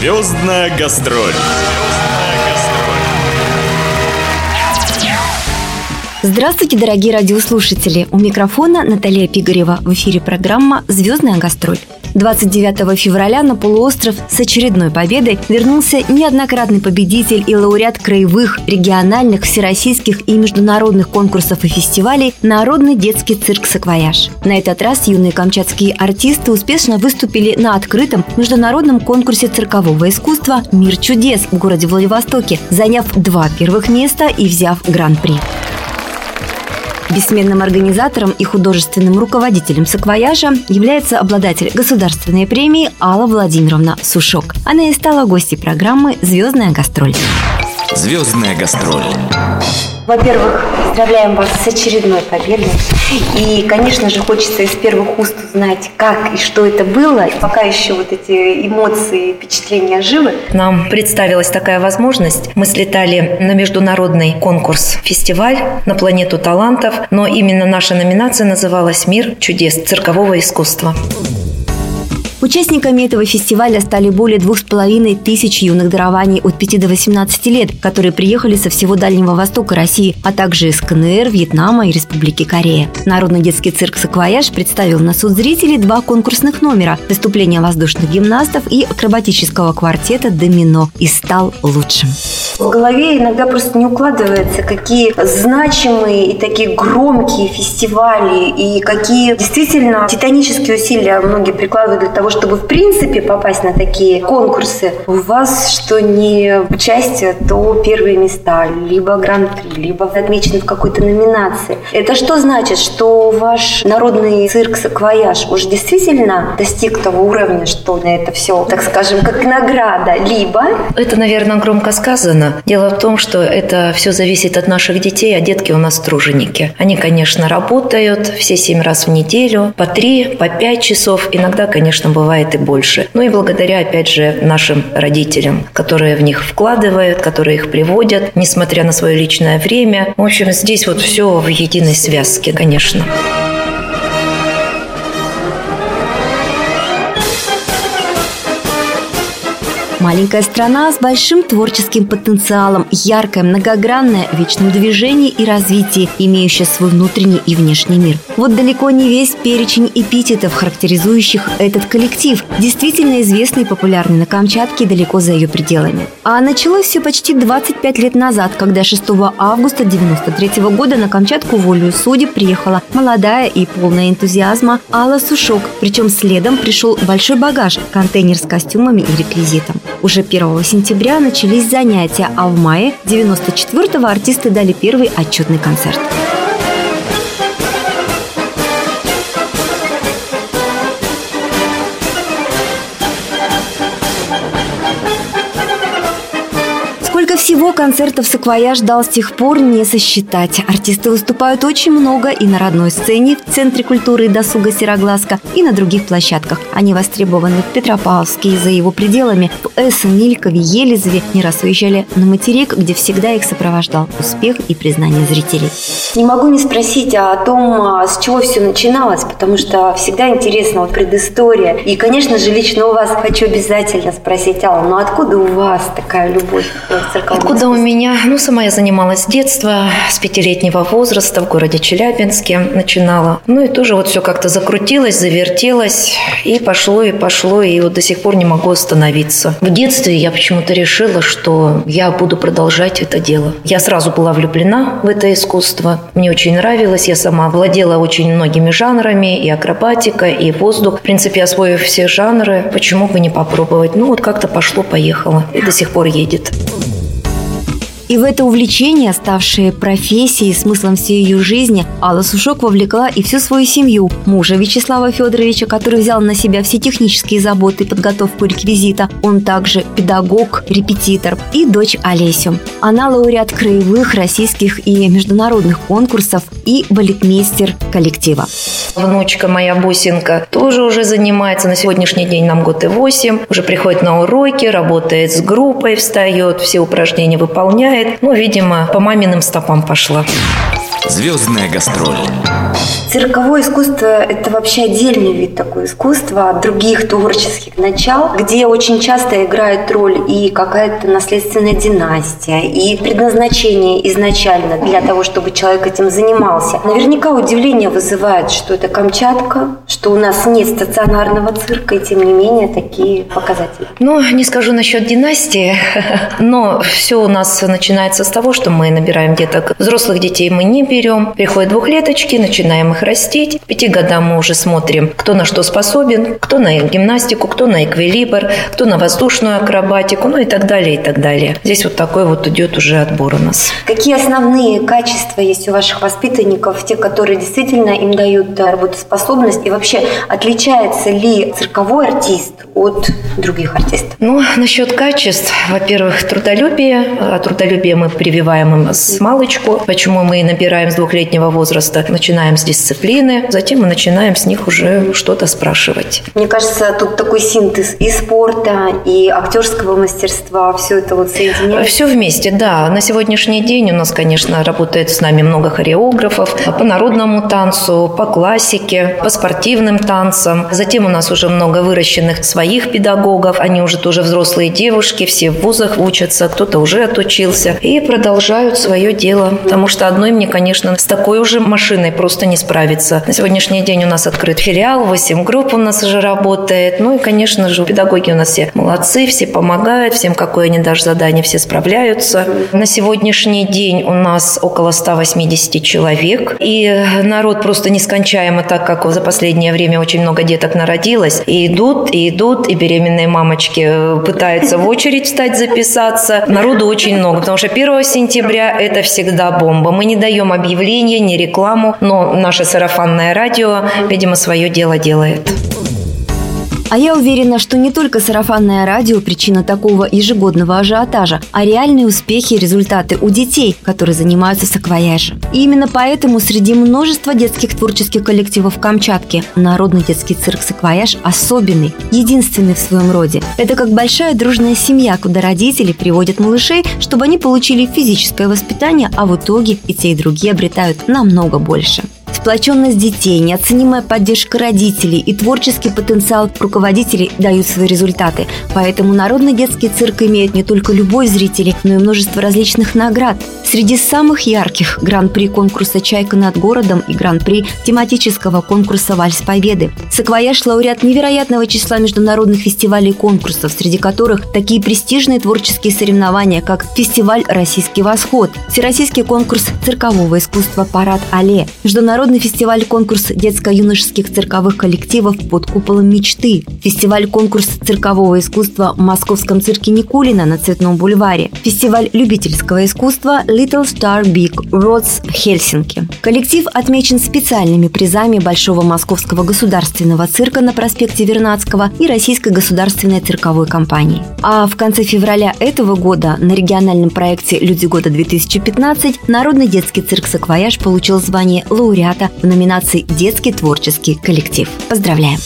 Звездная гастроль. Здравствуйте, дорогие радиослушатели! У микрофона Наталья Пигарева. В эфире программа «Звездная гастроль». 29 февраля на полуостров с очередной победой вернулся неоднократный победитель и лауреат краевых, региональных, всероссийских и международных конкурсов и фестивалей Народный детский цирк «Саквояж». На этот раз юные камчатские артисты успешно выступили на открытом международном конкурсе циркового искусства «Мир чудес» в городе Владивостоке, заняв два первых места и взяв гран-при. Бессменным организатором и художественным руководителем саквояжа является обладатель государственной премии Алла Владимировна Сушок. Она и стала гостьей программы «Звездная гастроль». Звездная гастроль. Во-первых, поздравляем вас с очередной победой. И, конечно же, хочется из первых уст узнать, как и что это было. Пока еще вот эти эмоции, впечатления живы. Нам представилась такая возможность. Мы слетали на международный конкурс, фестиваль на планету талантов, но именно наша номинация называлась «Мир чудес циркового искусства». Участниками этого фестиваля стали более двух с половиной тысяч юных дарований от 5 до 18 лет, которые приехали со всего Дальнего Востока России, а также из КНР, Вьетнама и Республики Корея. Народный детский цирк «Саквояж» представил на суд зрителей два конкурсных номера – выступления воздушных гимнастов и акробатического квартета «Домино» и стал лучшим. В голове иногда просто не укладывается, какие значимые и такие громкие фестивали, и какие действительно титанические усилия многие прикладывают для того, чтобы в принципе попасть на такие конкурсы. У вас что не участие, то первые места, либо гран-при, либо отмечены в какой-то номинации. Это что значит, что ваш народный цирк «Саквояж» уже действительно достиг того уровня, что на это все, так скажем, как награда, либо... Это, наверное, громко сказано, Дело в том, что это все зависит от наших детей, а детки у нас труженики. Они, конечно, работают все семь раз в неделю, по три, по пять часов, иногда, конечно, бывает и больше. Ну и благодаря, опять же, нашим родителям, которые в них вкладывают, которые их приводят, несмотря на свое личное время. В общем, здесь вот все в единой связке, конечно. Маленькая страна с большим творческим потенциалом, яркая, многогранная, в вечном движении и развитии, имеющая свой внутренний и внешний мир. Вот далеко не весь перечень эпитетов, характеризующих этот коллектив, действительно известный и популярный на Камчатке и далеко за ее пределами. А началось все почти 25 лет назад, когда 6 августа 1993 года на Камчатку волю судеб приехала молодая и полная энтузиазма Алла Сушок, причем следом пришел большой багаж – контейнер с костюмами и реквизитом. Уже 1 сентября начались занятия, а в мае 94-го артисты дали первый отчетный концерт. Всего концертов «Саквояж» дал с тех пор не сосчитать. Артисты выступают очень много и на родной сцене, в Центре культуры и досуга «Сероглазка», и на других площадках. Они востребованы в Петропавловске и за его пределами. В Эссен, Милькове, Елизове не раз уезжали на материк, где всегда их сопровождал успех и признание зрителей. Не могу не спросить о том, а, с чего все начиналось, потому что всегда интересно вот предыстория. И, конечно же, лично у вас хочу обязательно спросить, Алла, ну откуда у вас такая любовь к церковному Откуда у меня? Ну, сама я занималась с детства, с пятилетнего возраста в городе Челябинске начинала. Ну и тоже вот все как-то закрутилось, завертелось, и пошло, и пошло, и вот до сих пор не могу остановиться. В детстве я почему-то решила, что я буду продолжать это дело. Я сразу была влюблена в это искусство. Мне очень нравилось, я сама владела очень многими жанрами, и акробатика, и воздух. В принципе, освоив все жанры, почему бы не попробовать? Ну вот как-то пошло-поехало, и до сих пор едет. И в это увлечение, ставшее профессией, смыслом всей ее жизни, Алла Сушок вовлекла и всю свою семью. Мужа Вячеслава Федоровича, который взял на себя все технические заботы и подготовку реквизита. Он также педагог, репетитор. И дочь Олесю. Она лауреат краевых, российских и международных конкурсов и балетмейстер коллектива. Внучка моя Бусинка тоже уже занимается. На сегодняшний день нам год и восемь. Уже приходит на уроки, работает с группой, встает, все упражнения выполняет. Ну, видимо, по маминым стопам пошла. Звездная гастроль. Цирковое искусство – это вообще отдельный вид такого искусства от других творческих начал, где очень часто играет роль и какая-то наследственная династия, и предназначение изначально для того, чтобы человек этим занимался. Наверняка удивление вызывает, что это Камчатка, что у нас нет стационарного цирка, и тем не менее такие показатели. Ну, не скажу насчет династии, но все у нас начинается с того, что мы набираем деток. Взрослых детей мы не берем. Приходят двухлеточки, начинаем их растить. К пяти годам мы уже смотрим, кто на что способен, кто на гимнастику, кто на эквилибр, кто на воздушную акробатику, ну и так далее, и так далее. Здесь вот такой вот идет уже отбор у нас. Какие основные качества есть у ваших воспитанников, те, которые действительно им дают работоспособность, и вообще отличается ли цирковой артист от других артистов? Ну, насчет качеств, во-первых, трудолюбие. А трудолюбие мы прививаем им с малочку. Почему мы набираем с двухлетнего возраста? Начинаем с дисциплины, затем мы начинаем с них уже что-то спрашивать. Мне кажется, тут такой синтез и спорта, и актерского мастерства, все это вот соединяется. Все вместе, да. На сегодняшний день у нас, конечно, работает с нами много хореографов по народному танцу, по классике, по спортивным танцам. Затем у нас уже много выращенных своих педагогов. Они уже тоже взрослые девушки, все в вузах учатся, кто-то уже отучился и продолжают свое дело. Потому что одной мне, конечно, с такой уже машиной просто не справиться. На сегодняшний день у нас открыт филиал, 8 групп у нас уже работает. Ну и, конечно же, педагоги у нас все молодцы, все помогают, всем какое ни дашь задание, все справляются. На сегодняшний день у нас около 180 человек. И народ просто нескончаемо, так как за последнее время очень много деток народилось. И идут, и идут, и беременные мамочки э, пытаются в очередь встать записаться. Народу очень много, потому что 1 сентября это всегда бомба. Мы не даем объявления, не рекламу, но наше сарафанное радио, видимо, свое дело делает. А я уверена, что не только сарафанное радио причина такого ежегодного ажиотажа, а реальные успехи и результаты у детей, которые занимаются саквояжем. И именно поэтому среди множества детских творческих коллективов Камчатки Народный детский цирк «Саквояж» особенный, единственный в своем роде. Это как большая дружная семья, куда родители приводят малышей, чтобы они получили физическое воспитание, а в итоге и те, и другие обретают намного больше. Сплоченность детей, неоценимая поддержка родителей и творческий потенциал руководителей дают свои результаты. Поэтому Народный детский цирк имеет не только любовь зрителей, но и множество различных наград. Среди самых ярких – гран-при конкурса «Чайка над городом» и гран-при тематического конкурса «Вальс Победы». Саквояж – лауреат невероятного числа международных фестивалей и конкурсов, среди которых такие престижные творческие соревнования, как фестиваль «Российский восход», всероссийский конкурс циркового искусства «Парад Алле», международный Международный фестиваль-конкурс детско-юношеских цирковых коллективов под куполом мечты, фестиваль-конкурс циркового искусства в московском цирке Никулина на Цветном бульваре, фестиваль любительского искусства Little Star Big Roads Хельсинки. Коллектив отмечен специальными призами Большого Московского государственного цирка на проспекте Вернадского и Российской государственной цирковой компании. А в конце февраля этого года на региональном проекте «Люди года 2015» Народный детский цирк «Саквояж» получил звание лауреата лауреата в номинации «Детский творческий коллектив». Поздравляем!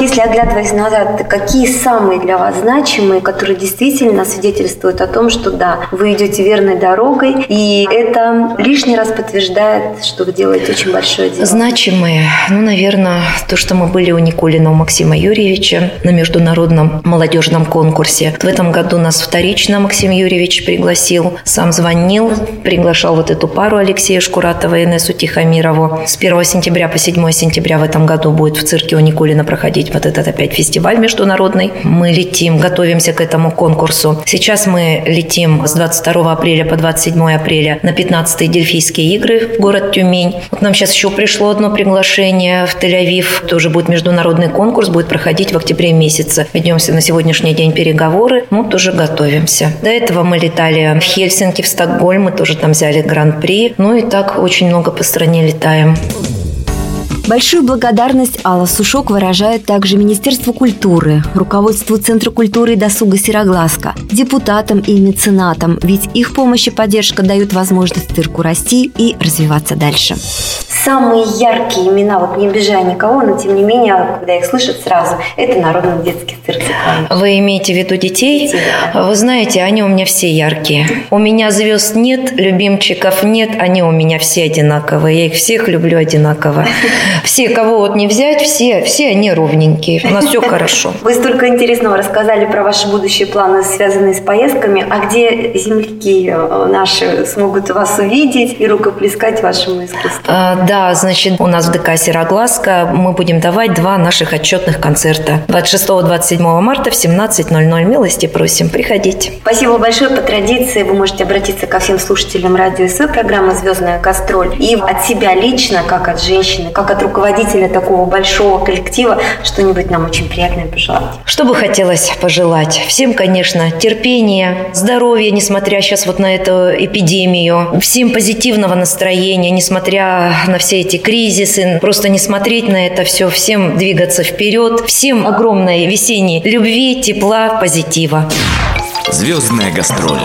Если оглядываясь назад, какие самые для вас значимые, которые действительно свидетельствуют о том, что да, вы идете верной дорогой, и это лишний раз подтверждает, что вы делаете очень большое дело? Значимые? Ну, наверное, то, что мы были у Никулина, у Максима Юрьевича на международном молодежном конкурсе. В этом году нас вторично Максим Юрьевич пригласил, сам звонил, приглашал вот эту пару Алексея Шкуратова и Инессу Тихомирову. С 1 сентября по 7 сентября в этом году будет в цирке у Никулина проходить вот этот опять фестиваль международный. Мы летим, готовимся к этому конкурсу. Сейчас мы летим с 22 апреля по 27 апреля на 15-е Дельфийские игры в город Тюмень. Вот нам сейчас еще пришло одно приглашение в Тель-Авив. Тоже будет международный конкурс, будет проходить в октябре месяце. Ведемся на сегодняшний день переговоры. Ну, тоже готовимся. До этого мы летали в Хельсинки, в Стокгольм. Мы тоже там взяли гран-при. Ну и так очень много по стране летаем. Большую благодарность Алла Сушок выражает также Министерству культуры, руководству Центра культуры и досуга Сероглазка, депутатам и меценатам, ведь их помощь и поддержка дают возможность цирку расти и развиваться дальше. Самые яркие имена, вот не обижая никого, но тем не менее, когда их слышат сразу, это народный детский цирк Вы имеете в виду детей? Вы знаете, они у меня все яркие. У меня звезд нет, любимчиков нет, они у меня все одинаковые. Я их всех люблю одинаково. Все, кого вот не взять, все, все они ровненькие. У нас все хорошо. Вы столько интересного рассказали про ваши будущие планы, связанные с поездками. А где земляки э, наши смогут вас увидеть и рукоплескать вашему искусству? А, да, значит, у нас в ДК «Сероглазка» мы будем давать два наших отчетных концерта. 26-27 марта в 17.00. Милости просим, приходите. Спасибо большое. По традиции вы можете обратиться ко всем слушателям радио СВ программы «Звездная гастроль». И от себя лично, как от женщины, как от руководителя такого большого коллектива, что-нибудь нам очень приятное пожелать. Что бы хотелось пожелать? Всем, конечно, терпения, здоровья, несмотря сейчас вот на эту эпидемию. Всем позитивного настроения, несмотря все эти кризисы. Просто не смотреть на это все, всем двигаться вперед. Всем огромной весенней любви, тепла, позитива. Звездная гастроль.